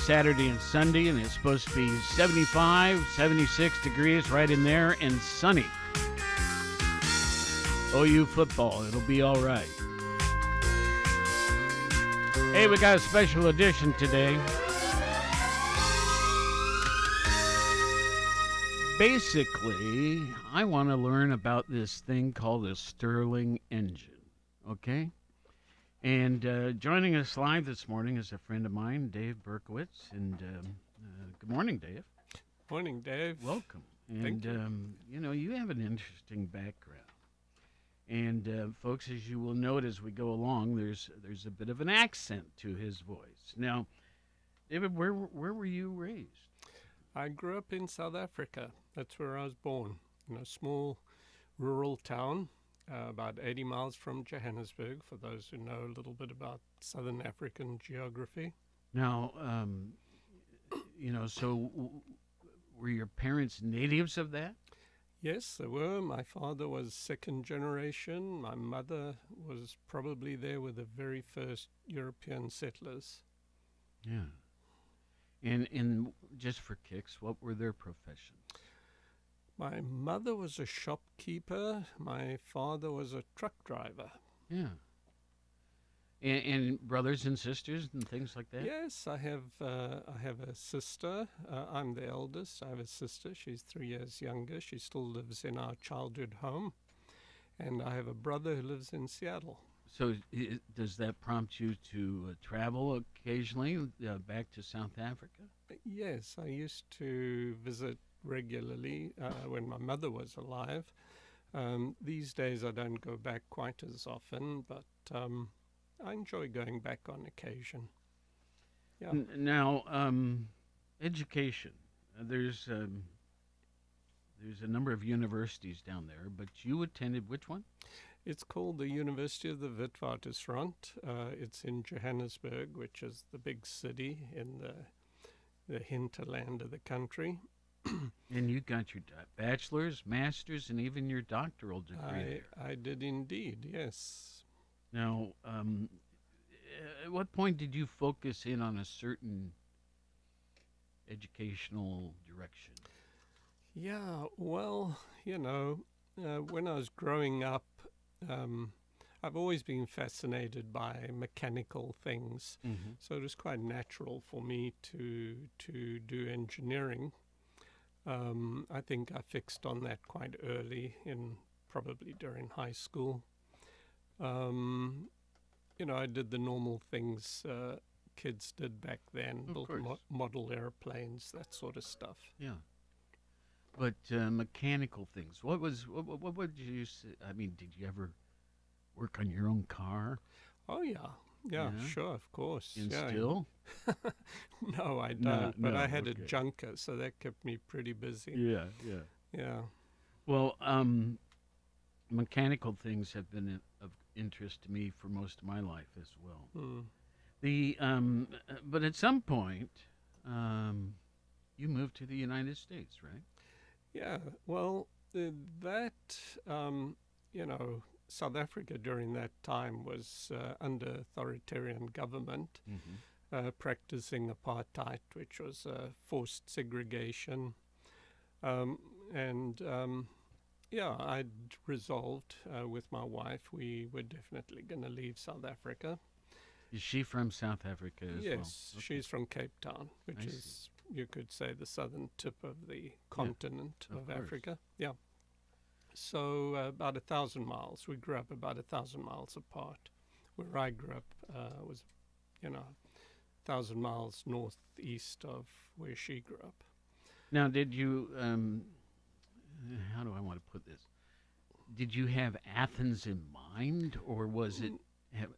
Saturday and Sunday, and it's supposed to be 75, 76 degrees right in there and sunny. OU football, it'll be all right. Hey, we got a special edition today. Basically, I want to learn about this thing called a Stirling engine, okay? And uh, joining us live this morning is a friend of mine, Dave Berchowitz. And um, uh, good morning, Dave. Morning, Dave. Welcome. And, you. Um, you know, you have an interesting background. And uh, folks, as you will note as we go along, there's there's a bit of an accent to his voice. Now, David, where where were you raised? I grew up in South Africa. That's where I was born, in a small rural town uh, about 80 miles from Johannesburg, for those who know a little bit about Southern African geography. Now, um, you know, so w- were your parents natives of that? Yes, they were. My father was second generation. My mother was probably there with the very first European settlers. Yeah. And and just for kicks, what were their professions? My mother was a shopkeeper. My father was a truck driver. Yeah. And, and brothers and sisters and things like that. Yes, I have. Uh, I have a sister. Uh, I'm the eldest. I have a sister. She's three years younger. She still lives in our childhood home, and I have a brother who lives in Seattle. So does that prompt you to uh, travel occasionally uh, back to South Africa? Yes, I used to visit regularly uh, when my mother was alive. Um, these days, I don't go back quite as often, but um, I enjoy going back on occasion. Yeah. Now, um, education. Uh, there's um, there's a number of universities down there, but you attended which one? It's called the University of the Witwatersrand. Uh, it's in Johannesburg, which is the big city in the the hinterland of the country. And you got your bachelor's, master's, and even your doctoral degree I. I did indeed, yes. Now, um, uh, at what point did you focus in on a certain educational direction? Yeah, well, you know, uh, when I was growing up, um, I've always been fascinated by mechanical things. Mm-hmm. So it was quite natural for me to to do engineering. Um, I think I fixed on that quite early, in probably during high school. Um, you know, I did the normal things uh, kids did back then, Of built mo- model airplanes, that sort of stuff. Yeah. But uh, mechanical things. What was what, what, what would you say? I mean, did you ever work on your own car? Oh yeah, yeah, Yeah? sure, of course. And yeah. still? no, I don't. No, but no, I had okay. a junker, so that kept me pretty busy. Yeah, yeah. Yeah. Well, um, mechanical things have been of interest to me for most of my life as well. Hmm. The um, but at some point, um, you moved to the United States, right? Yeah, well, uh, that, um, you know, South Africa during that time was uh, under authoritarian government, Mm-hmm. uh, practicing apartheid, which was uh, forced segregation. Um, and um, yeah, I'd resolved uh, with my wife we were definitely going to leave South Africa. Is she from South Africa as well? yes, Okay. she's from Cape Town, which I see. is, you could say, the southern tip of the continent of of. Africa. Yeah. So uh, about a thousand miles. We grew up about a thousand miles apart. Where I grew up uh, was, you know, thousand miles northeast of where she grew up. Now, did you? Um, how do I want to put this? Did you have Athens in mind, or was it? Have,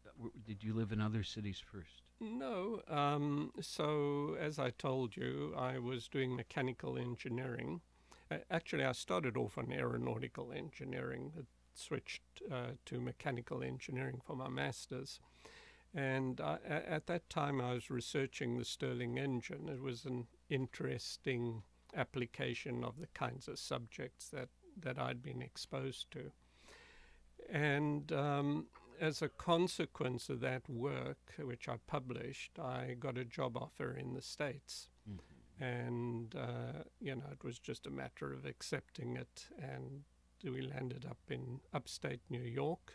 did you live in other cities first? No. Um, so, as I told you, I was doing mechanical engineering. Uh, actually, I started off on aeronautical engineering, but switched uh, to mechanical engineering for my master's. And I, at that time, I was researching the Stirling engine. It was an interesting application of the kinds of subjects that, that I'd been exposed to. And um, as a consequence of that work, which I published, I got a job offer in the States. And, uh, you know, it was just a matter of accepting it. And we landed up in upstate New York,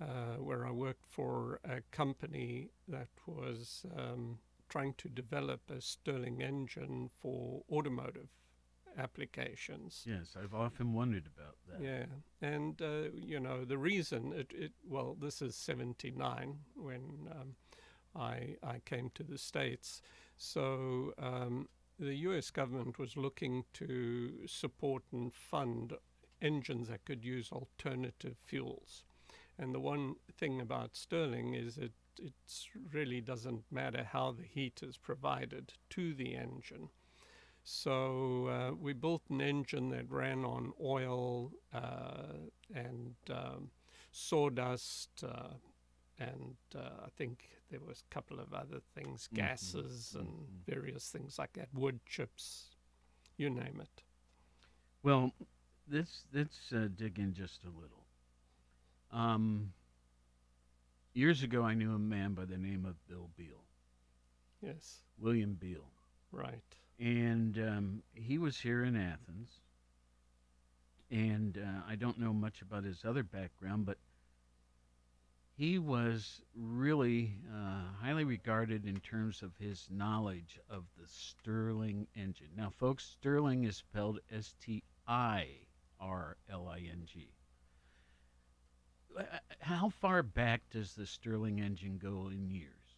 uh, where I worked for a company that was um, trying to develop a Stirling engine for automotive applications. Yes, I've often wondered about that. Yeah, and uh, you know the reason it, it well this is '79 when um, I I came to the states, so um, the U.S. government was looking to support and fund engines that could use alternative fuels, and the one thing about Stirling is it it really doesn't matter how the heat is provided to the engine. So uh, we built an engine that ran on oil uh, and um, sawdust, uh, and uh, I think there was a couple of other things, Mhm, gases and mhm. various things like that, wood chips, you name it. Well, let's let's uh, dig in just a little. Um, years ago, I knew a man by the name of Bill Beale, Yes, William Beale, right. and um, he was here in Athens. And uh, I don't know much about his other background, but he was really uh, highly regarded in terms of his knowledge of the Stirling engine. Now, folks, Stirling is spelled S T I R L I N G. Uh, How far back does the Stirling engine go in years?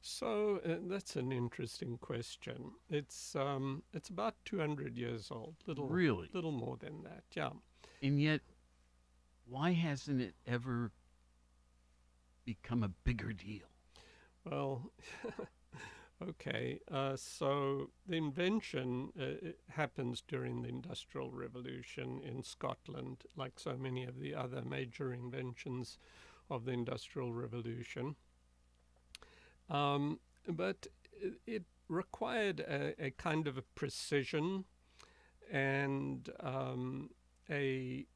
So uh, that's an interesting question. It's um, it's about 200 years old, little Really? little more than that. Yeah. And yet, why hasn't it ever become a bigger deal? Well, okay. Uh, so the invention uh, happens during the Industrial Revolution in Scotland, like so many of the other major inventions of the Industrial Revolution. Um, but it, required a, a kind of a precision and um, a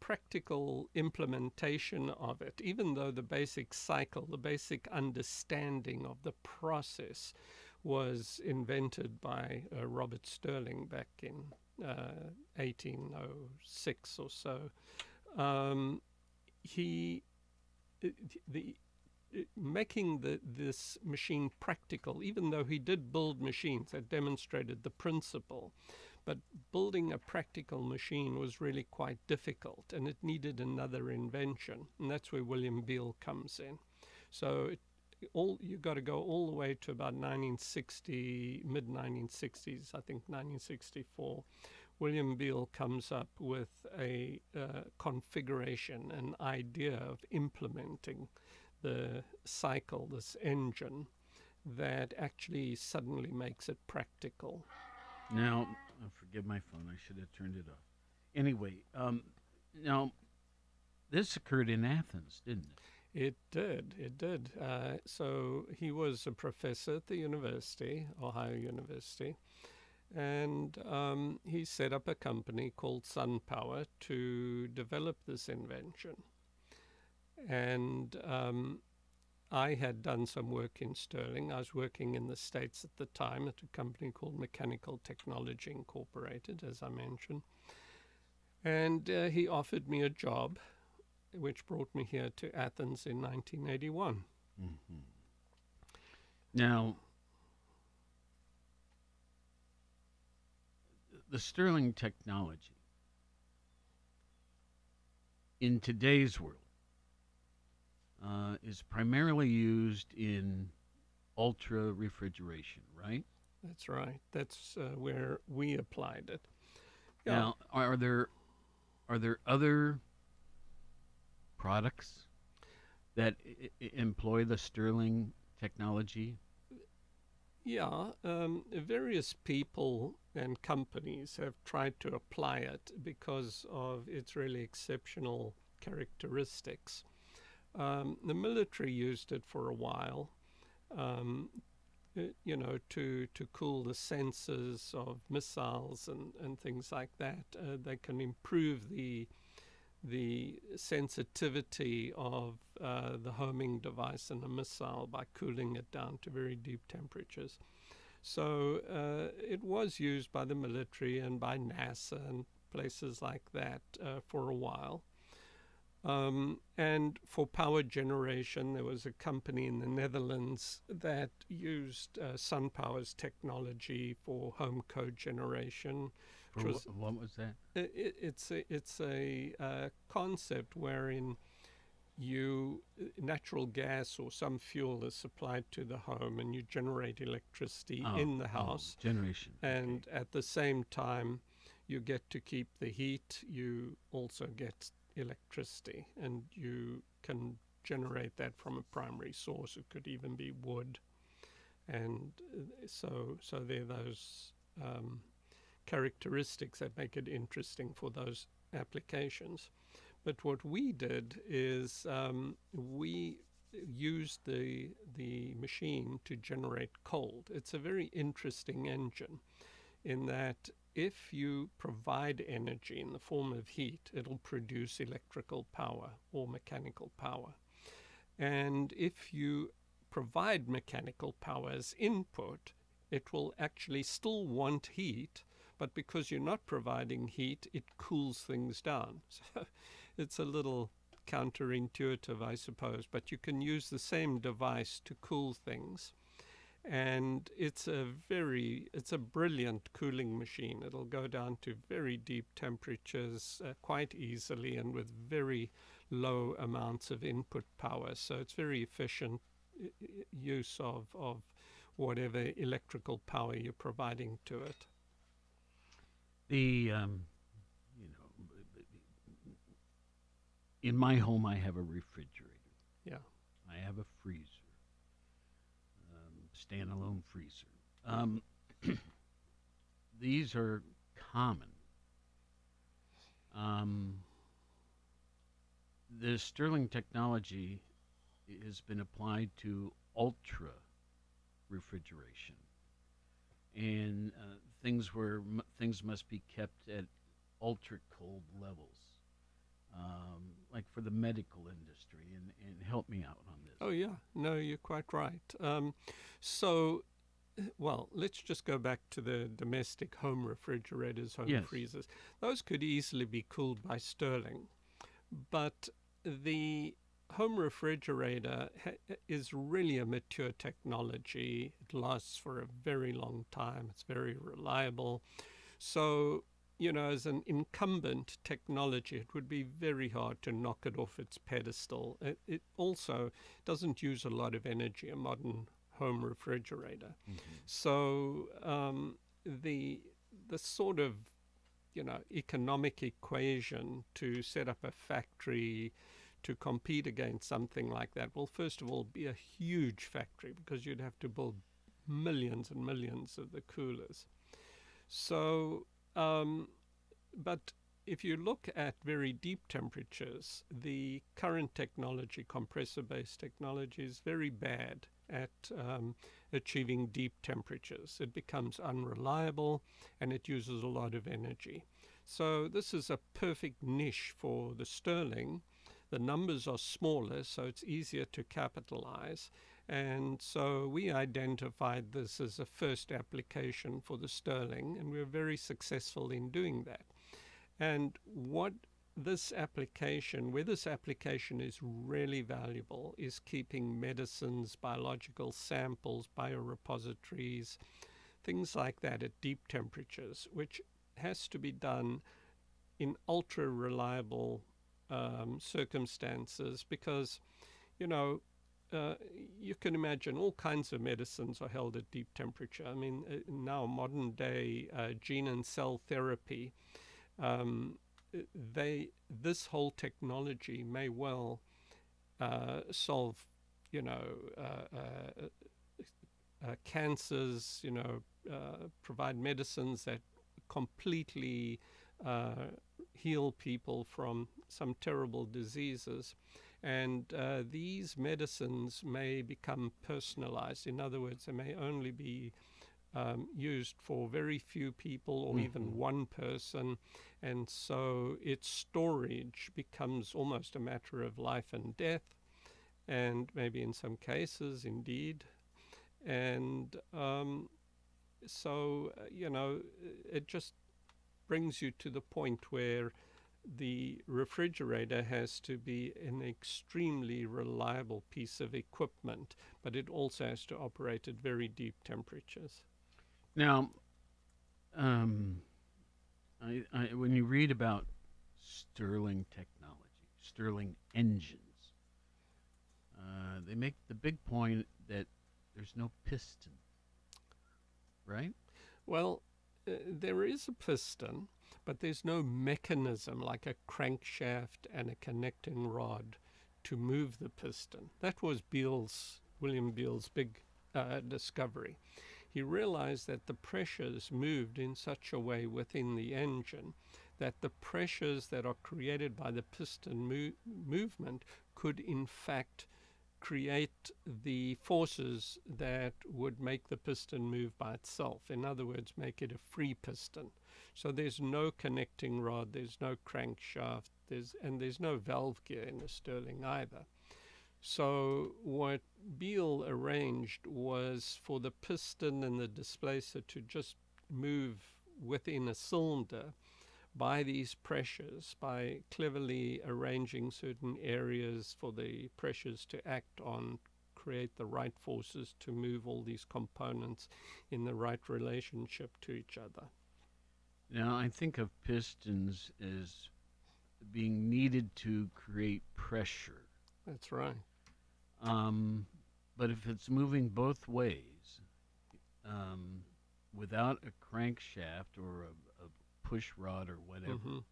practical implementation of it, even though the basic cycle, the basic understanding of the process was invented by uh, Robert Stirling back in uh, 1806 or so. Um, he, the, making the, this machine practical, even though he did build machines that demonstrated the principle, but building a practical machine was really quite difficult and it needed another invention. And that's where William Beale comes in. So it, all you've got to go all the way to about 1960, mid 1960s, I think 1964. William Beale comes up with a uh, configuration, an idea of implementing the cycle, this engine, that actually suddenly makes it practical. Now, oh, forgive my phone. I should have turned it off. Anyway, um, now this occurred in Athens, didn't it? It did. It did. Uh, so he was a professor at the university, Ohio University, and um, he set up a company called SunPower to develop this invention. And um, I had done some work in Stirling. I was working in the States at the time at a company called Mechanical Technology Incorporated, as I mentioned. And uh, he offered me a job which brought me here to Athens in 1981. Mm-hmm. Now, the Stirling technology in today's world uh, is primarily used in ultra refrigeration, right? That's right. That's uh, where we applied it. Yeah. Now, are there are there other products that I- I- employ the Stirling technology? Yeah, um, various people and companies have tried to apply it because of its really exceptional characteristics. Um, the military used it for a while, um, you know, to, to cool the sensors of missiles and, and things like that. Uh, they can improve the the sensitivity of uh, the homing device and the missile by cooling it down to very deep temperatures. So uh, it was used by the military and by NASA and places like that uh, for a while. Um, and for power generation, there was a company in the Netherlands that used uh, SunPower's technology for home cogeneration. For was- wh- what was that? I- i it's a, it's a uh, concept wherein you natural gas or some fuel is supplied to the home and you generate electricity Oh, in the oh, house generation. okay. and at the same time you get to keep the heat you also get electricity and you can generate that from a primary source. It could even be wood. And uh, so so there are those um, characteristics that make it interesting for those applications. But what we did is um, we used the the machine to generate cold. It's a very interesting engine in that if you provide energy in the form of heat, it'll produce electrical power or mechanical power. And if you provide mechanical power as input, it will actually still want heat, but because you're not providing heat, it cools things down. So it's a little counterintuitive, I suppose, but you can use the same device to cool things and it's a very it's a brilliant cooling machine. It'll go down to very deep temperatures uh, quite easily and with very low amounts of input power. So it's very efficient use of of whatever electrical power you're providing to it. The um, you know, in my home, I have a refrigerator. yeah. I have a freezer, standalone freezer. Um, these are common. Um, the Stirling technology has been applied to ultra refrigeration, and uh, things where m- things must be kept at ultra cold levels, um, like for the medical industry. And, and help me out on this. Oh, yeah. No, you're quite right. Um, so, well, let's just go back to the domestic home refrigerators, home Yes. freezers. Those could easily be cooled by Stirling. But the home refrigerator ha- is really a mature technology. It lasts for a very long time, it's very reliable. So, you know, as an incumbent technology, it would be very hard to knock it off its pedestal. It, it also doesn't use a lot of energy, a modern home refrigerator. So um, the the sort of you know economic equation to set up a factory to compete against something like that will first of all be a huge factory because you'd have to build millions and millions of the coolers. So, um, but if you look at very deep temperatures, the current technology, compressor based technology, is very bad at um, achieving deep temperatures. It becomes unreliable and it uses a lot of energy. So, this is a perfect niche for the Stirling. The numbers are smaller, so it's easier to capitalize. And so we identified this as a first application for the Stirling, and we were very successful in doing that. And what this application, where this application is really valuable, is keeping medicines, biological samples, biorepositories, things like that at deep temperatures, which has to be done in ultra reliable um, circumstances because, you know, uh, you can imagine all kinds of medicines are held at deep temperature. I mean, uh, now modern day uh, gene and cell therapy, um, they this whole technology may well uh, solve, you know, uh, uh, cancers. You know, provide medicines that completely heal people from some terrible diseases. And uh, these medicines may become personalized. In other words, they may only be um, used for very few people or even Mhm. one person, and so its storage becomes almost a matter of life and death, and maybe in some cases, indeed. And um, so, uh, you know, it just brings you to the point where the refrigerator has to be an extremely reliable piece of equipment, but it also has to operate at very deep temperatures. Now, um, I, I, when you read about Stirling technology, Stirling engines, uh, they make the big point that there's no piston, right? Well, uh, there is a piston, but there's no mechanism like a crankshaft and a connecting rod to move the piston. That was Beale's, William Beale's big uh, discovery. He realized that the pressures moved in such a way within the engine that the pressures that are created by the piston mo- movement could, in fact, create the forces that would make the piston move by itself. In other words, make it a free piston. So there's no connecting rod, there's no crankshaft, there's and there's no valve gear in the Stirling either. So what Beale arranged was for the piston and the displacer to just move within a cylinder by these pressures, by cleverly arranging certain areas for the pressures to act on, create the right forces to move all these components in the right relationship to each other. Now, I think of pistons as being needed to create pressure. That's right. Um, but if it's moving both ways, um, without a crankshaft or a, a push rod or whatever, Mhm.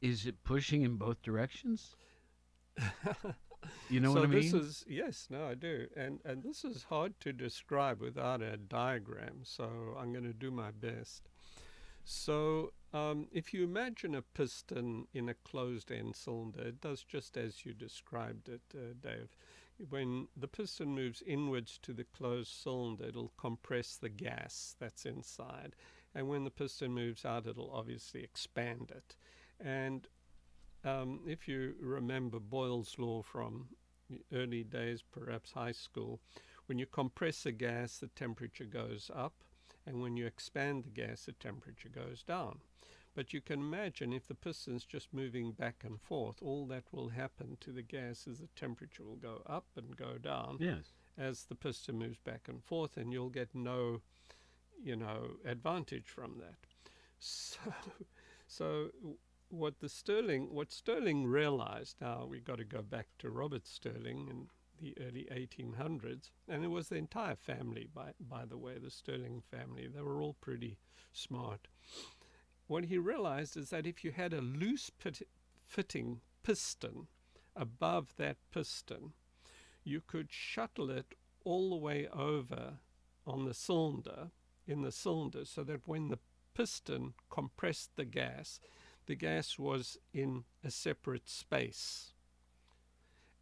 is it pushing in both directions? You know so what I mean? this is yes, no, I do, and and this is hard to describe without a diagram. So I'm going to do my best. So um, if you imagine a piston in a closed-end cylinder, it does just as you described it, uh, Dave. When the piston moves inwards to the closed cylinder, it'll compress the gas that's inside, and when the piston moves out, it'll obviously expand it. And um, if you remember Boyle's law from early days, perhaps high school, when you compress a gas, the temperature goes up, and when you expand the gas, the temperature goes down. But you can imagine if the piston's just moving back and forth, all that will happen to the gas is the temperature will go up and go down yes. as the piston moves back and forth, and you'll get no, you know, advantage from that. So, so what the Stirling, what Stirling realized, now we've got to go back to Robert Stirling in the early 1800s, and it was the entire family, by, by the way, the Stirling family. They were all pretty smart. What he realized is that if you had a loose pit- fitting piston above that piston, you could shuttle it all the way over on the cylinder, in the cylinder, so that when the piston compressed the gas, the gas was in a separate space.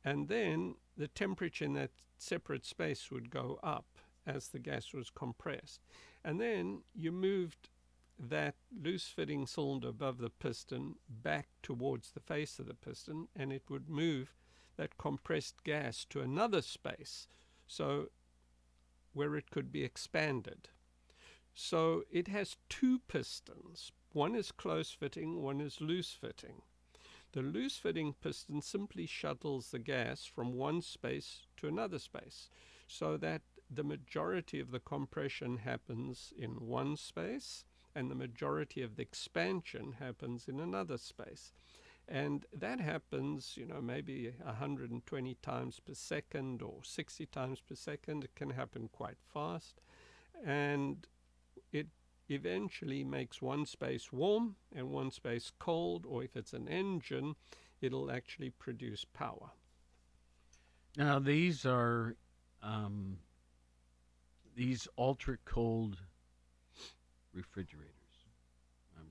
And then the temperature in that separate space would go up as the gas was compressed. And then you moved that loose fitting cylinder above the piston back towards the face of the piston, and it would move that compressed gas to another space so where it could be expanded. So it has two pistons. One is close fitting, one is loose fitting. The loose fitting piston simply shuttles the gas from one space to another space so that the majority of the compression happens in one space and the majority of the expansion happens in another space. And that happens, you know, maybe 120 times per second or 60 times per second. It can happen quite fast. And eventually makes one space warm and one space cold, or if it's an engine, it'll actually produce power. Now these are um, these ultra cold refrigerators. I'm,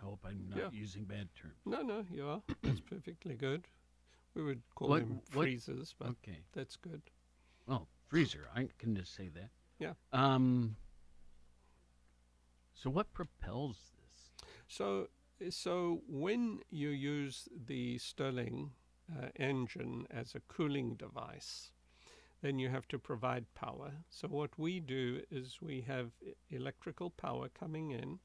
I hope I'm not Yeah. using bad terms. No, no, you are. That's perfectly good. We would call What- them what- freezers, but Okay. that's good. well, freezer. I can just say that. Yeah. Um. So what propels this? So, so when you use the Stirling uh, engine as a cooling device, then you have to provide power. So what we do is we have electrical power coming in,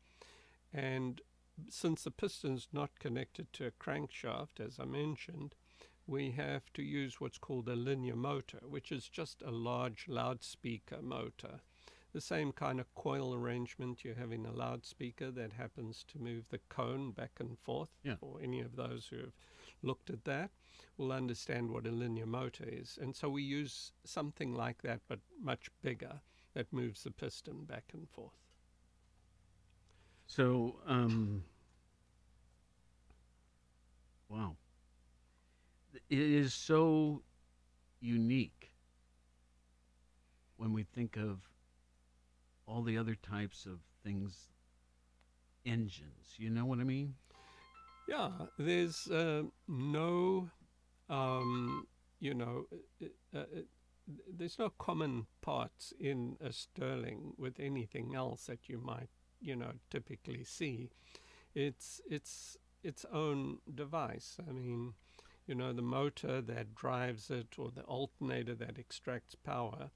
and since the piston's not connected to a crankshaft, as I mentioned, we have to use what's called a linear motor, which is just a large loudspeaker motor. The same kind of coil arrangement you have in a loudspeaker that happens to move the cone back and forth. Yeah. For any of those who have looked at that, will understand what a linear motor is. And so we use something like that, but much bigger, that moves the piston back and forth. So, um, wow. It is so unique when we think of all the other types of things, engines. You know what I mean? Yeah, there's uh, no, um, you know, uh, uh, uh, there's no common parts in a Stirling with anything else that you might, you know, typically see. It's it's its own device. I mean, you know, the motor that drives it or the alternator that extracts power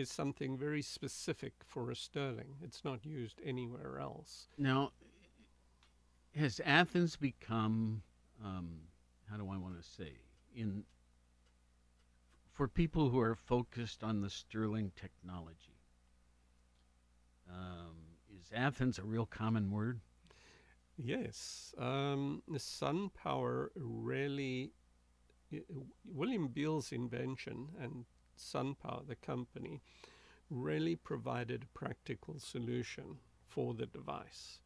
is something very specific for a Stirling. It's not used anywhere else. Now, has Athens become, um, how do I want to say, in for people who are focused on the Stirling technology? Um, is Athens a real common word? Yes, um, the SunPower really. William Beale's invention and SunPower, the company, really provided a practical solution for the device.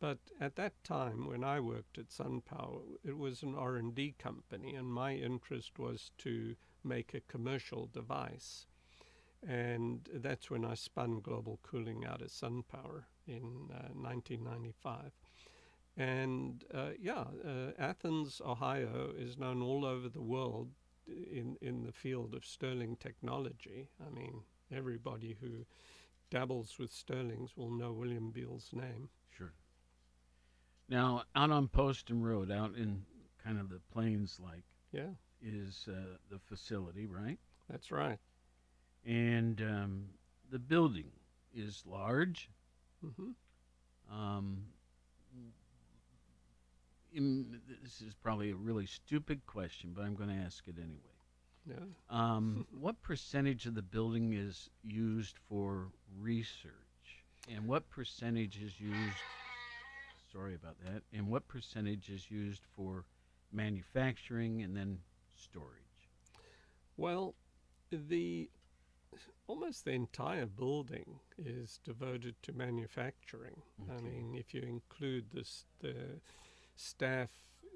But at that time, when I worked at SunPower, it was an R and D company, and my interest was to make a commercial device. And that's when I spun Global Cooling out of SunPower in uh, 1995. And uh, yeah, uh, Athens, Ohio is known all over the world in, in the field of Stirling technology. I mean, everybody who dabbles with Stirlings will know William Beale's name. Sure. Now, out on Poston Road, out in kind of the plains, like, Yeah, is uh, the facility, right? that's right. And um, the building is large. hmm Um, in, this is probably a really stupid question, but I'm going to ask it anyway. Yeah. Um, what percentage of the building is used for research, and what percentage is used? Sorry about that. And what percentage is used for manufacturing and then storage? Well, the almost the entire building is devoted to manufacturing. I mean, if you include this, the staff,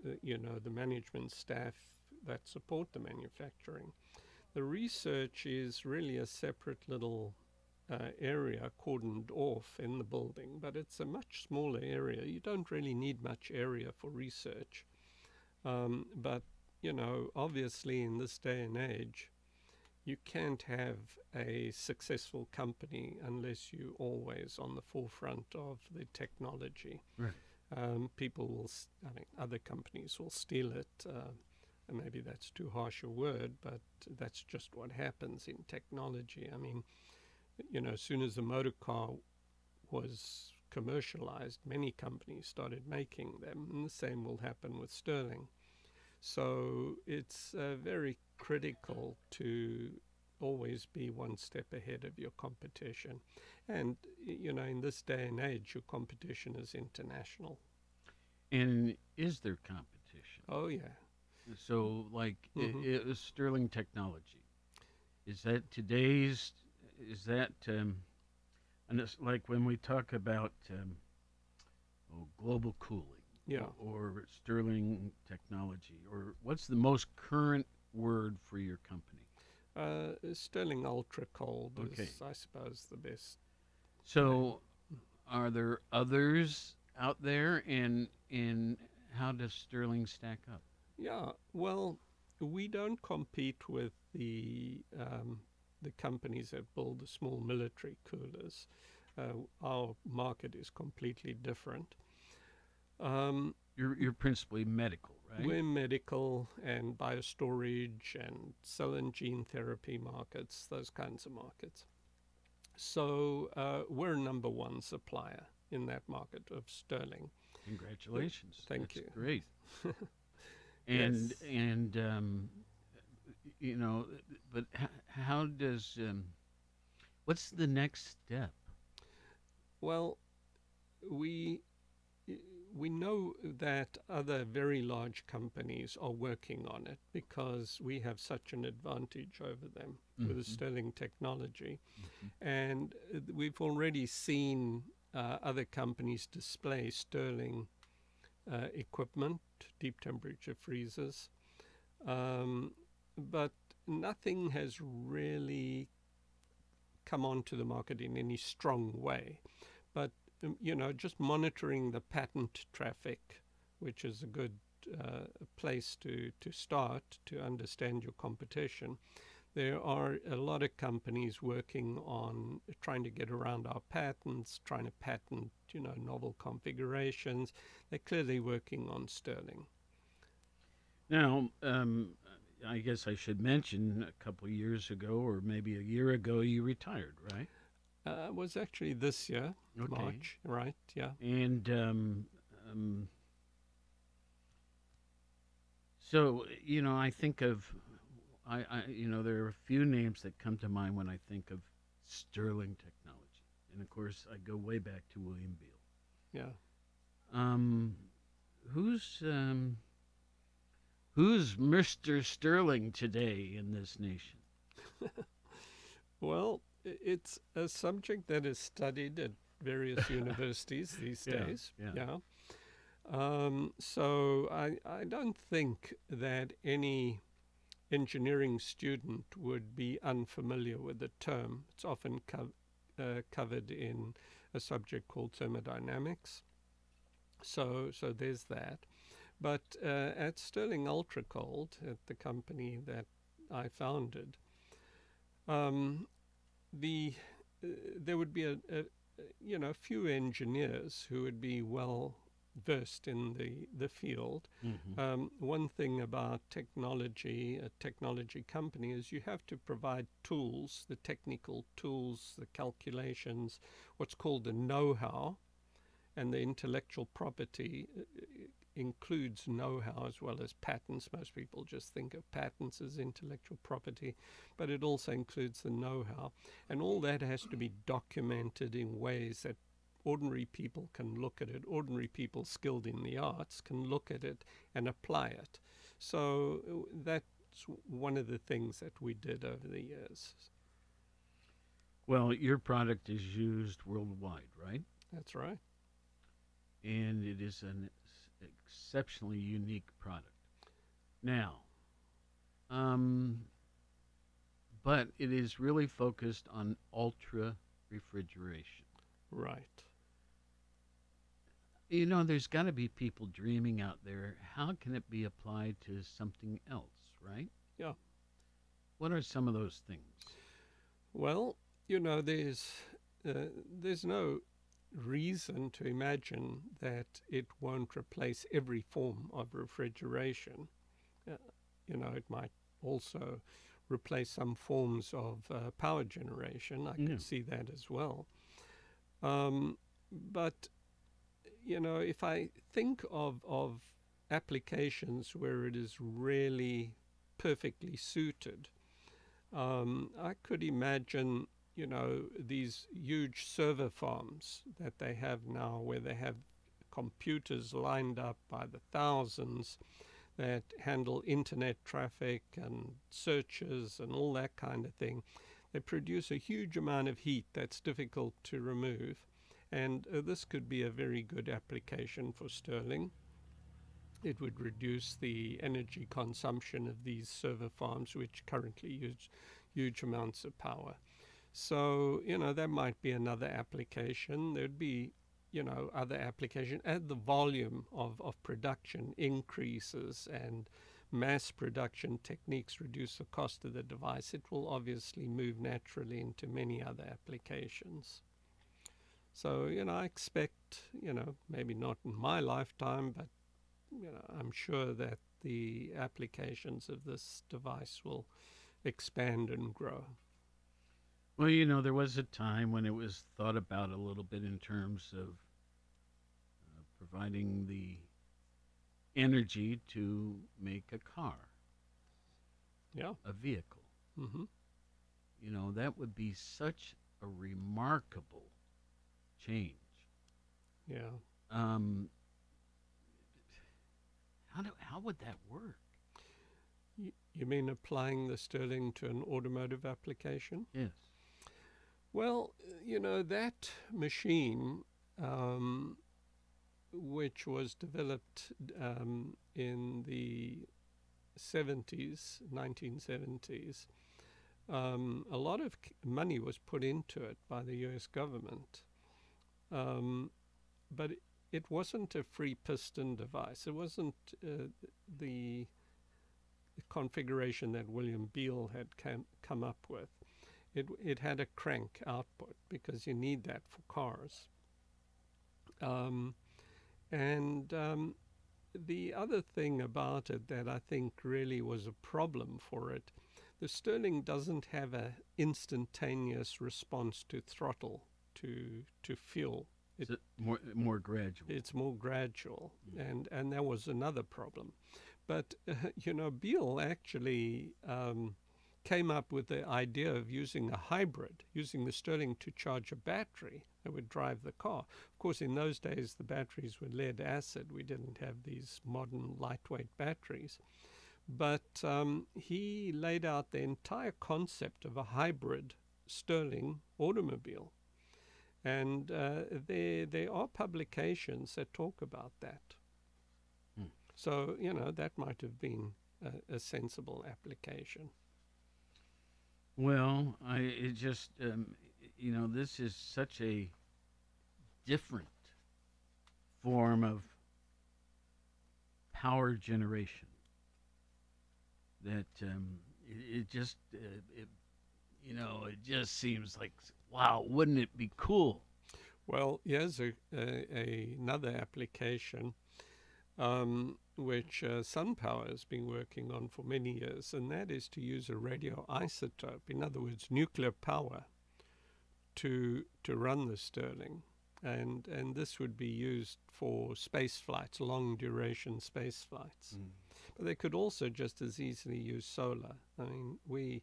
uh, you know, the management staff that support the manufacturing, the research is really a separate little uh, area cordoned off in the building, but it's a much smaller area. You don't really need much area for research. Um, but, you know, obviously in this day and age, you can't have a successful company unless you're always on the forefront of the technology. Right. Um, people will, I mean, other companies will steal it. Uh, and maybe that's too harsh a word, but that's just what happens in technology. I mean, you know, as soon as the motor car was commercialized, many companies started making them, and the same will happen with Stirling. So it's uh, very critical to always be one step ahead of your competition. And, you know, in this day and age, your competition is international. And is there competition? Oh, yeah. So, like, i Mhm. was Stirling Technology. Is that today's? Is that? Um, and it's like when we talk about um, oh, global cooling, Yeah. or Stirling Technology, or what's the most current word for your company? Uh, Stirling Ultra Cold Okay. is, I suppose, the best. So, are there others out there, and and how does Stirling stack up? Yeah, well, we don't compete with the um, the companies that build the small military coolers. Uh, our market is completely different. Um, You're you're principally medical, right? we're medical and biostorage and cell and gene therapy markets, those kinds of markets. So uh, we're number one supplier in that market of Stirling. Congratulations. Thank That's you. Great. and Yes. and um, you know, but h- how does um, what's the next step? Well, we we know that other very large companies are working on it because we have such an advantage over them with the Mhm. Stirling technology, Mhm. and uh, we've already seen uh, other companies display Stirling uh, equipment, deep temperature freezers, um, but nothing has really come onto the market in any strong way. But you know, just monitoring the patent traffic, which is a good uh, place to, to start to understand your competition. There are a lot of companies working on trying to get around our patents, trying to patent, you know, novel configurations. They're clearly working on Stirling. Now, um, I guess I should mention a couple years ago, or maybe a year ago, you retired, right? Uh, it was actually this year, Okay. March, right? Yeah. And um, um, so, you know, I think of, I, I, you know, there are a few names that come to mind when I think of Stirling technology, and of course, I go way back to William Beale. Yeah. Um, who's um, who's Mr. Stirling today in this nation? Well, it's a subject that is studied at various universities these Yeah, days. yeah. Um, so I, I don't think that any engineering student would be unfamiliar with the term. It's often co- uh, covered in a subject called thermodynamics. So, so there's that. But uh, at Stirling Ultra Cold, at the company that I founded, um, the uh, there would be a, a you know few engineers who would be well versed in the the field. Mm-hmm. Um, one thing about technology, a technology company, is you have to provide tools, the technical tools, the calculations, what's called the know-how, and the intellectual property includes know-how as well as patents. Most people just think of patents as intellectual property, but it also includes the know-how, and all that has to be documented in ways that ordinary people can look at it. Ordinary people skilled in the arts can look at it and apply it. So that's one of the things that we did over the years. Well, your product is used worldwide, right? That's right. and it is an ex- exceptionally unique product. Now, um, but it is really focused on ultra refrigeration. Right. You know, there's got to be people dreaming out there. How can it be applied to something else, right? Yeah. What are some of those things? Well, you know, there's uh, there's no reason to imagine that it won't replace every form of refrigeration. Uh, you know, it might also replace some forms of uh, power generation. I Yeah. can see that as well. Um, but you know, if I think of of applications where it is really perfectly suited, um, I could imagine, you know, these huge server farms that they have now, where they have computers lined up by the thousands that handle internet traffic and searches and all that kind of thing. They produce a huge amount of heat that's difficult to remove. And uh, this could be a very good application for Stirling. It would reduce the energy consumption of these server farms, which currently use huge amounts of power. So, you know, that might be another application. There'd be, you know, other application as the volume of, of production increases and mass production techniques reduce the cost of the device, it will obviously move naturally into many other applications. So, you know, I expect, you know, maybe not in my lifetime, but, you know, I'm sure that the applications of this device will expand and grow. Well, you know, there was a time when it was thought about a little bit in terms of uh, providing the energy to make a car, Yeah. a vehicle. hmm You know, that would be such a remarkable change. Yeah. Um, how do how would that work? Y- you mean applying the Stirling to an automotive application? Yes. Well, you know, that machine, um, which was developed um, in the 70s, 1970s, um, a lot of money was put into it by the US government. Um, but it, it wasn't a free piston device. It wasn't uh, the configuration that William Beale had cam- come up with it, it had a crank output because you need that for cars. Um, and um, the other thing about it that I think really was a problem for it, the Stirling doesn't have an instantaneous response to throttle to to fuel. It more more gradual? It's more gradual, Mm. and and that was another problem. But uh, you know, Beale actually um, came up with the idea of using a hybrid, using the Stirling to charge a battery that would drive the car. Of course, in those days, the batteries were lead acid. We didn't have these modern lightweight batteries. But um, he laid out the entire concept of a hybrid Stirling automobile. And uh, there, there are publications that talk about that. Hmm. So, you know, that might have been a, a sensible application. Well, I it just um, you know this is such a different form of power generation that um, it, it just uh, it, you know it just seems like wow wouldn't it be cool? Well, here's a, a, another application. Um, which uh, SunPower has been working on for many years, and that is to use a radioisotope, in other words, nuclear power, to to run the Stirling, and and this would be used for space flights, long duration space flights. But they could also just as easily use solar. I mean, we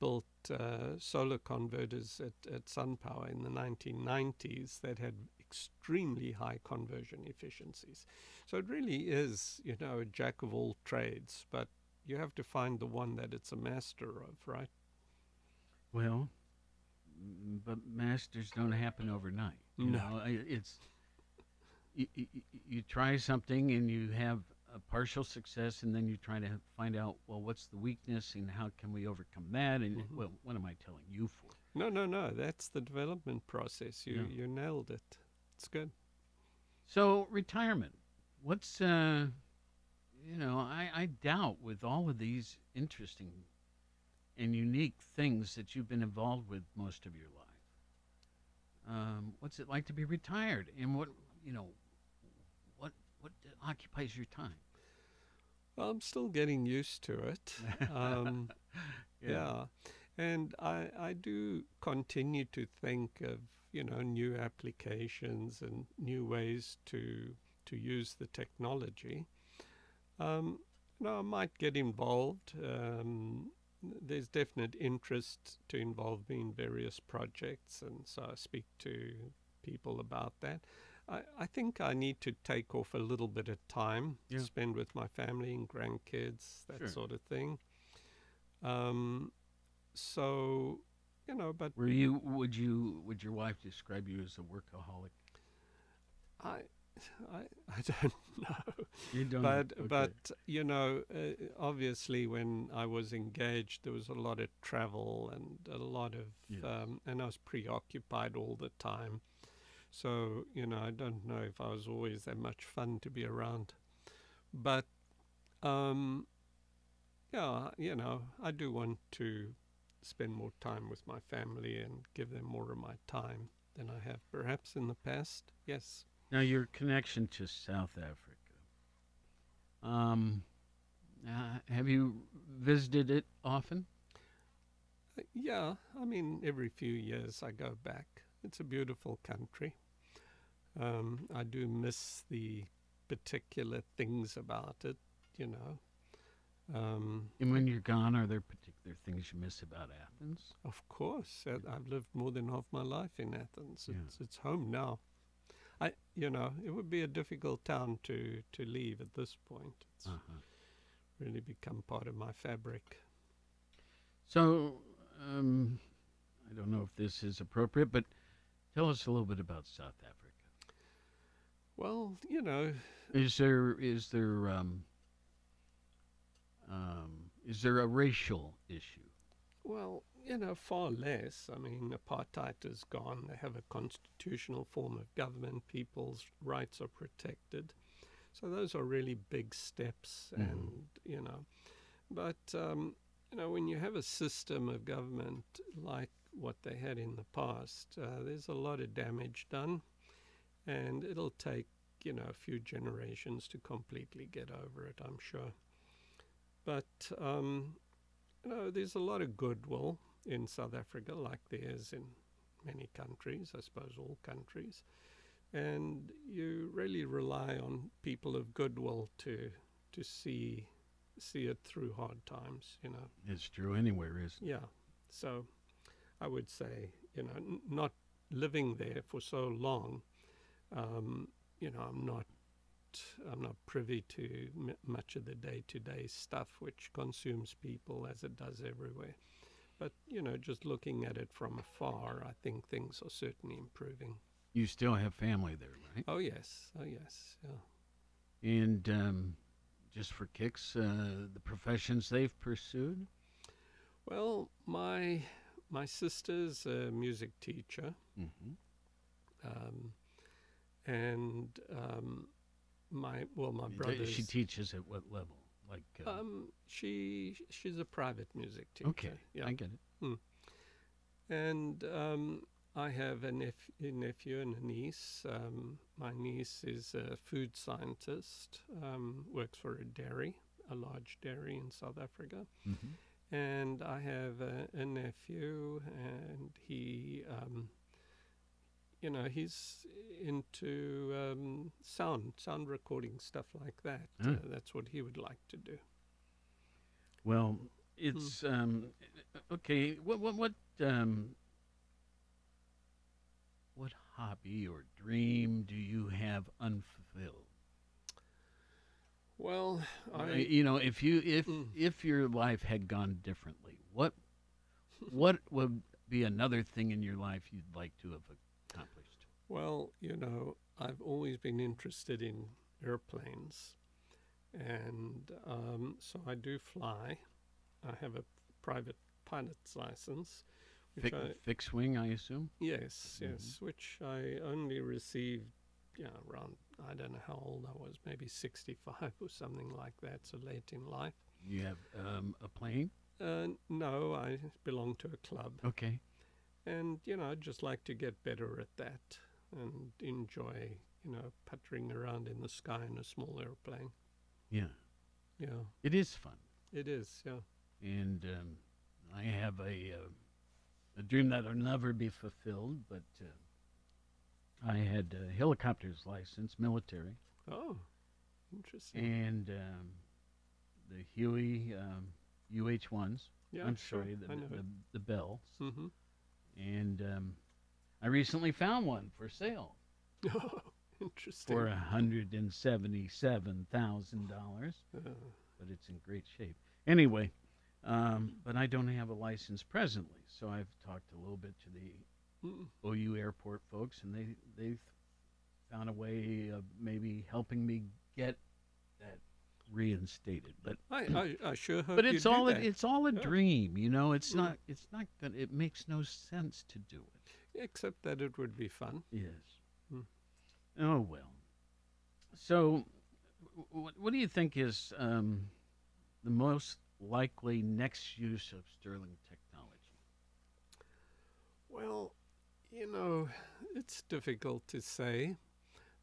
built uh, solar converters at, at SunPower in the 1990s that had extremely high conversion efficiencies. So it really is, you know, a jack of all trades, but you have to find the one that it's a master of, right? well but masters don't happen overnight you No. know it's you, you, you try something and you have a partial success and then you try to find out well what's the weakness and how can we overcome that and Mhm. well what am i telling you for No, no, no. That's the development process. You Yeah. you nailed it. It's good. so retirement what's uh you know i i doubt with all of these interesting and unique things that you've been involved with most of your life um what's it like to be retired and what you know what what occupies your time Well, I'm still getting used to it. Um, Yeah. And I, I do continue to think of, you know, new applications and new ways to to use the technology. Um, you know, I might get involved. Um, there's definite interest to involve me in various projects, and so I speak to people about that. I, I think I need to take off a little bit of time Yeah. to spend with my family and grandkids, that Sure. sort of thing. Um, so, you know, but Were you would you would your wife describe you as a workaholic? I, I, I don't know. You don't. but okay. but you know, uh, obviously, when I was engaged, there was a lot of travel and a lot of, Yes. um, and I was preoccupied all the time. So you know, I don't know if I was always that much fun to be around. But um, yeah, you know, I do want to spend more time with my family and give them more of my time than I have perhaps in the past. Yes. Now, your connection to South Africa. Um, uh, have you visited it often? Uh, Yeah, I mean, every few years I go back. It's a beautiful country. Um, I do miss the particular things about it, you know. Um, And when you're gone, are there particular things you miss about Athens? of course, I've lived more than half my life in Athens. Yeah. It's, it's home now. I, you know, it would be a difficult town to, to leave at this point. It's Uh-huh. really become part of my fabric. So, um, I don't know if this is appropriate, but tell us a little bit about South Africa. Well, you know, Is there is there um, um, is there a racial issue? Well, you know, far less. I mean, apartheid is gone. They have a constitutional form of government. People's rights are protected. So those are really big steps. Mhm. And, you know, but, um, you know, when you have a system of government like what they had in the past, uh, there's a lot of damage done. And it'll take, you know, a few generations to completely get over it, I'm sure. But, um, you know, there's a lot of goodwill in South Africa, like there is in many countries, I suppose all countries. And you really rely on people of goodwill to to see see it through hard times, you know. It's true anywhere, isn't it? Yeah. So I would say, you know, n- not living there for so long, um, you know, I'm not I'm not privy to m- much of the day-to-day stuff which consumes people as it does everywhere. But you know, just looking at it from afar, I think things are certainly improving. You still have family there, right? Oh yes, oh yes, yeah. And um, just for kicks, uh, the professions they've pursued. Well, my my sister's a music teacher, Mm-hmm. um, and um, my well, my brother's. She teaches at what level? Like, uh, um, she she's a private music teacher. okay, Yeah. I get it. And um, I have a, nep- a nephew and a niece. Um, my niece is a food scientist, um, works for a dairy, a large dairy in South Africa. Mm-hmm. And I have a, a nephew, and he, um, you know, he's into um, sound, sound recording, stuff like that. Ah. Uh, that's what he would like to do. Well, it's um, okay. What what what um, what hobby or dream do you have unfulfilled? Well, Uh, I, you know, if you if Mm. if your life had gone differently, what what would be another thing in your life you'd like to have accomplished? Well, you know, I've always been interested in airplanes, and um, so I do fly. I have a private pilot's license, which Fi- I, fixed wing, I assume. yes, Mhm. yes, which I only received, yeah, around I don't know how old I was, maybe sixty-five or something like that, so late in life. You have um, a plane. Uh, no, I belong to a club, Okay. and you know, I'd just like to get better at that and enjoy, you know, puttering around in the sky in a small airplane. Yeah, Yeah, it is fun, it is. Yeah. and um, I have a uh, a dream that'll never be fulfilled. But uh, I had a helicopter's license, military, Oh, interesting. and um, the Huey um, UH ones. yeah, I'm sure. sorry, the the, it. the bells. Mm-hmm. And um, I recently found one for sale Oh, interesting. for hundred and seventy-seven thousand dollars, Uh, but it's in great shape. Anyway, um, but I don't have a license presently, so I've talked a little bit to the mm, OU airport folks, and they they've found a way of maybe helping me get that reinstated. But I, I, I sure hope. but it's all a, it's all a Yeah. dream, you know. It's not it's not gonna. It makes no sense to do it. Except that it would be fun. Yes. Hmm. Oh well. So, what what do you think is um, the most likely next use of Stirling technology? Well, you know, it's difficult to say,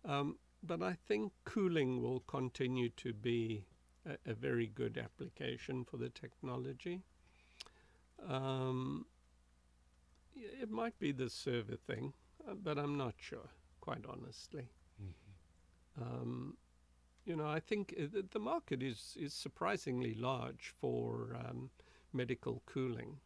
um, but I think cooling will continue to be a, a very good application for the technology. Um, it might be the server thing, uh, but I'm not sure, quite honestly. Um, you know, I think uh, the, the market is, is surprisingly large for um, medical cooling.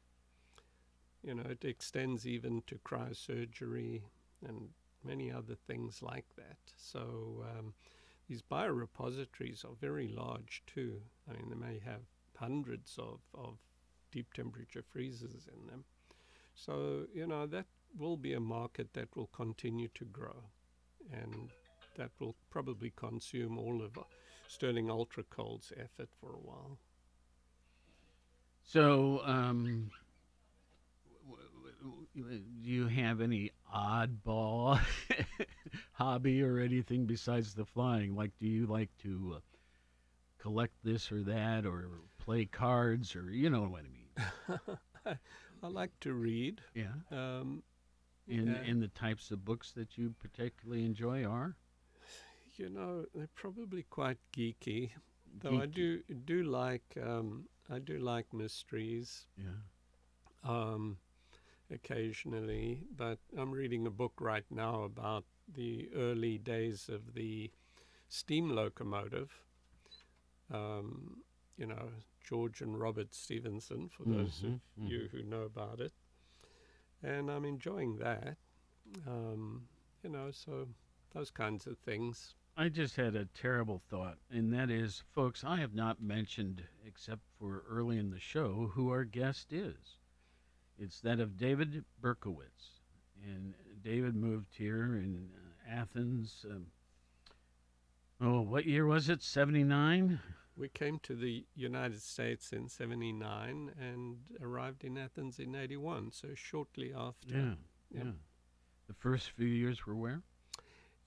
You know, it extends even to cryosurgery and many other things like that. So um, these biorepositories are very large too. I mean, they may have hundreds of, of deep temperature freezers in them. So, you know, that will be a market that will continue to grow. And that will probably consume all of uh, Stirling Ultra Cold's effort for a while. So, um, do you have any oddball hobby or anything besides the flying? Like, do you like to uh, collect this or that, or play cards, or you know what I mean? I like to read. Yeah. Um, And Yeah. and the types of books that you particularly enjoy are you know, they're probably quite geeky, though I do do like um, I do like mysteries Yeah. um, occasionally. But I'm reading a book right now about the early days of the steam locomotive. Um, you know, George and Robert Stephenson, for those Mhm, of you who know about it, and I'm enjoying that. Um, you know, so those kinds of things. I just had a terrible thought, and that is, folks, I have not mentioned, except for early in the show, who our guest is. It's that of David Berchowitz. And David moved here in uh, Athens. Um, oh, what year was it? 79? We came to the United States in 79 and arrived in Athens in 81, so shortly after. Yeah. Yep. Yeah. The first few years were where?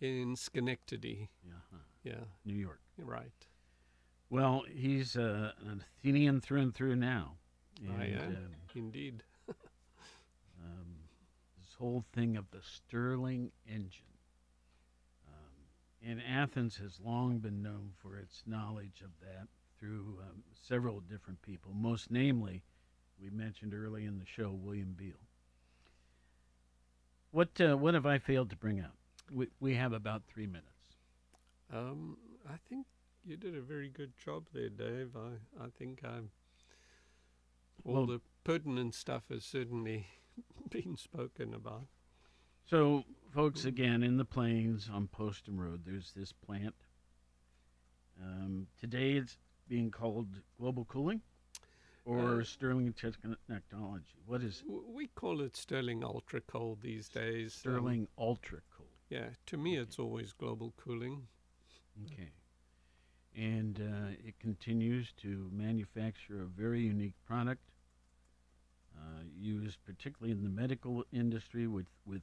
In Schenectady. Yeah. huh, Yeah, New York. right. Well, he's uh, an Athenian through and through now. I am. um, Indeed. um, this whole thing of the Stirling engine. Um, and Athens has long been known for its knowledge of that through um, several different people, most namely, we mentioned early in the show, William Beale. What, uh, what have I failed to bring up? We, we have about three minutes. Um, I think you did a very good job there, Dave. I, I think I'm. All Well- the pertinent stuff has certainly been spoken about. So, folks, again, in the plains on Poston Road, there's this plant. Um, today it's being called global cooling or Uh, Stirling Technology. What is W- We call it Stirling Ultra Cold these days. um, Stirling Ultra Cold? yeah, to me, it's always global cooling. Okay. And uh, it continues to manufacture a very unique product uh, used particularly in the medical industry with, with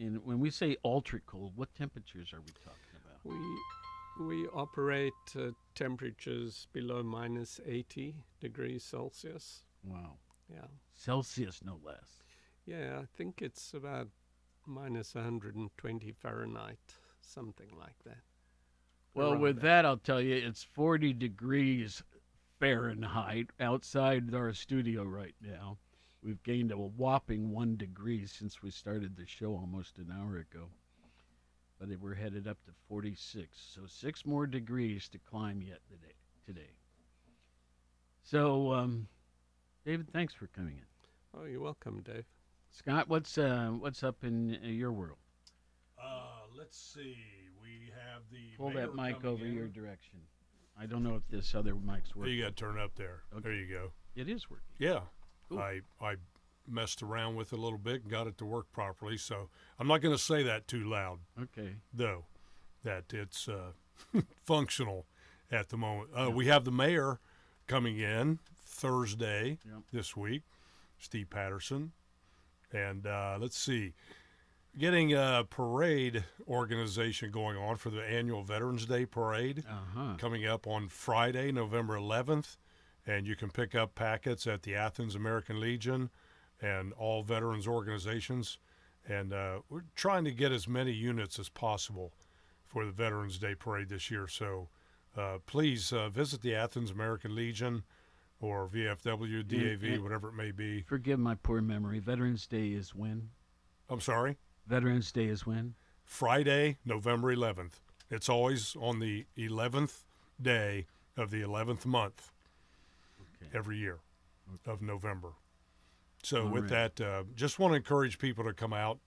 when we say ultra cold, what temperatures are we talking about? We we operate at temperatures below minus 80 degrees Celsius. Wow. Yeah. Celsius, no less. Yeah, I think it's about minus 120 Fahrenheit, something like that. Well, Around with there. that, I'll tell you, it's 40 degrees Fahrenheit outside our studio right now. We've gained a whopping one degree since we started the show almost an hour ago. But we're headed up to 46. So six more degrees to climb yet today. today. So, um, David, thanks for coming in. Oh, you're welcome, Dave. Scott, what's uh, what's up in uh, your world? Uh, let's see. We have the. Pull that mic over in. your direction. I don't know if this other mic's Oh, working. you got to turn up there. Okay. There you go. It is working. Yeah. Cool. I I messed around with it a little bit and got it to work properly. So I'm not going to say that too loud, Okay. though. That it's uh, functional at the moment. Uh, Yeah. We have the mayor coming in Thursday this week, Steve Patterson, and uh, let's see. Getting a parade organization going on for the annual Veterans Day parade. Uh huh. coming up on Friday, November 11th, And you can pick up packets at the Athens American Legion and all veterans organizations. And uh, we're trying to get as many units as possible for the Veterans Day Parade this year. So uh, please uh, visit the Athens American Legion or VFW, DAV, and- whatever it may be. Forgive my poor memory. Veterans Day is when? I'm sorry, Veterans Day is when? Friday, November 11th. It's always on the 11th day of the 11th month Okay. every year of November. So, All with right. that, uh, just want to encourage people to come out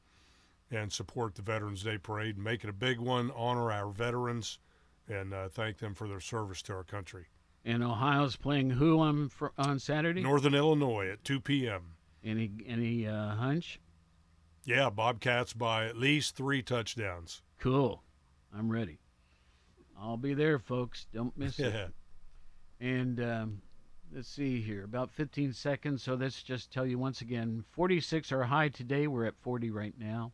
and support the Veterans Day Parade, make it a big one, honor our veterans, and uh, thank them for their service to our country. And Ohio's playing who on fr- on Saturday? Northern Illinois at 2 p.m. Any any uh, hunch? Yeah, Bobcats by at least three touchdowns. Cool. I'm ready. I'll be there, folks. Don't miss it. And um, let's see here, about 15 seconds. So let's just tell you once again 46 are high today. We're at 40 right now.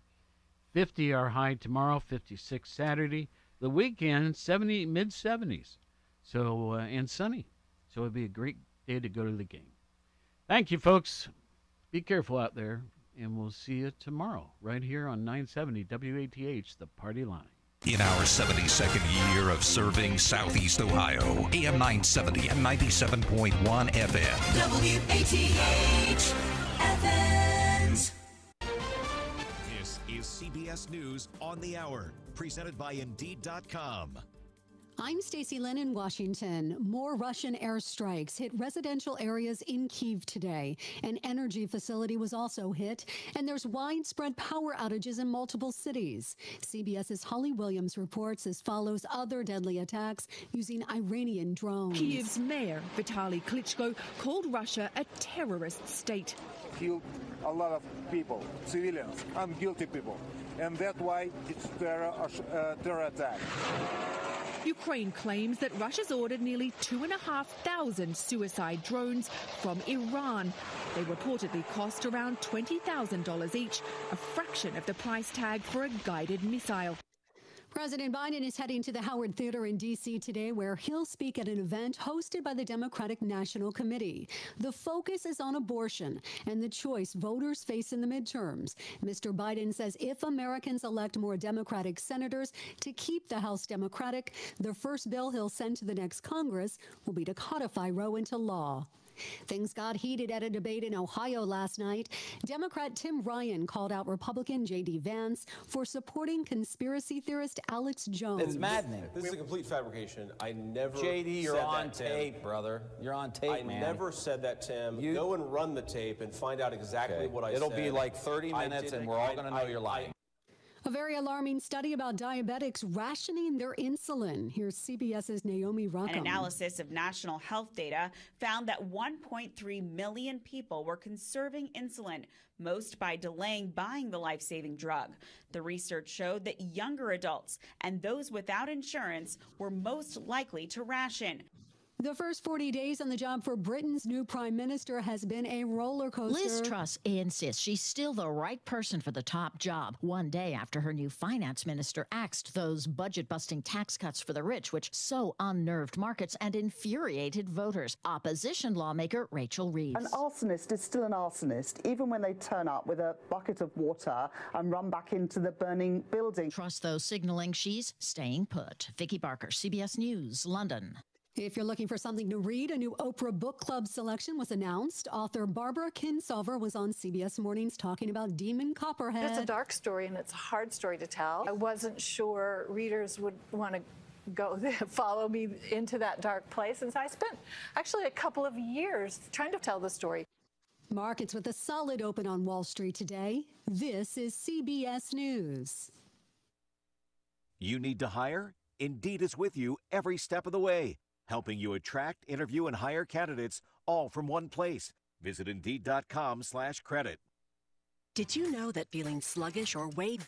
50 are high tomorrow, 56 Saturday. The weekend, 70, mid 70s. So, uh, and sunny. So it'd be a great day to go to the game. Thank you, folks. Be careful out there. And we'll see you tomorrow right here on 970 WATH, the party line. In our 72nd year of serving Southeast Ohio, AM 970 and 97.1 FM. WATH Athens. This is CBS News on the Hour, presented by Indeed.com. I'm Stacy Lynn in Washington. More Russian airstrikes hit residential areas in Kiev today. An energy facility was also hit, and there's widespread power outages in multiple cities. CBS's Holly Williams reports as follows other deadly attacks using Iranian drones. Kiev's mayor, Vitaly Klitschko, called Russia a terrorist state. killed a lot of people, civilians, unguilty people, and that's why it's terror, uh, terror attack. Ukraine claims that Russia's ordered nearly 2,500 suicide drones from Iran. They reportedly cost around $20,000 each, a fraction of the price tag for a guided missile. President Biden is heading to the Howard Theater in D.C. today, where he'll speak at an event hosted by the Democratic National Committee. The focus is on abortion and the choice voters face in the midterms. Mr. Biden says if Americans elect more Democratic senators to keep the House Democratic, the first bill he'll send to the next Congress will be to codify Roe into law. Things got heated at a debate in Ohio last night. Democrat Tim Ryan called out Republican J.D. Vance for supporting conspiracy theorist Alex Jones. It's maddening. This is a complete fabrication. I never. JD, you're said on that, Tim. tape, brother. You're on tape, I man. never said that, Tim. You- Go and run the tape and find out exactly Okay. what I said. It'll be like 30 minutes, and we're all going to know I- you're lying. A very alarming study about diabetics rationing their insulin. Here's CBS's Naomi Ruchim. An analysis of national health data found that 1.3 million people were conserving insulin, most by delaying buying the life saving drug. The research showed that younger adults and those without insurance were most likely to ration. The first 40 days on the job for Britain's new prime minister has been a roller coaster. Liz Truss insists she's still the right person for the top job. One day after her new finance minister axed those budget busting tax cuts for the rich, which so unnerved markets and infuriated voters. Opposition lawmaker Rachel Reeves. An arsonist is still an arsonist, even when they turn up with a bucket of water and run back into the burning building. Truss, though, signaling she's staying put. Vicki Barker, CBS News, London. If you're looking for something to read, a new Oprah Book Club selection was announced. Author Barbara Kingsolver was on CBS Mornings talking about Demon Copperhead. It's a dark story and it's a hard story to tell. I wasn't sure readers would want to go follow me into that dark place. And so I spent actually a couple of years trying to tell the story. Markets with a solid open on Wall Street today. This is CBS News. You need to hire? Indeed is with you every step of the way, helping you attract, interview, and hire candidates all from one place. Visit Indeed.com slash credit. Did you know that feeling sluggish or weighed down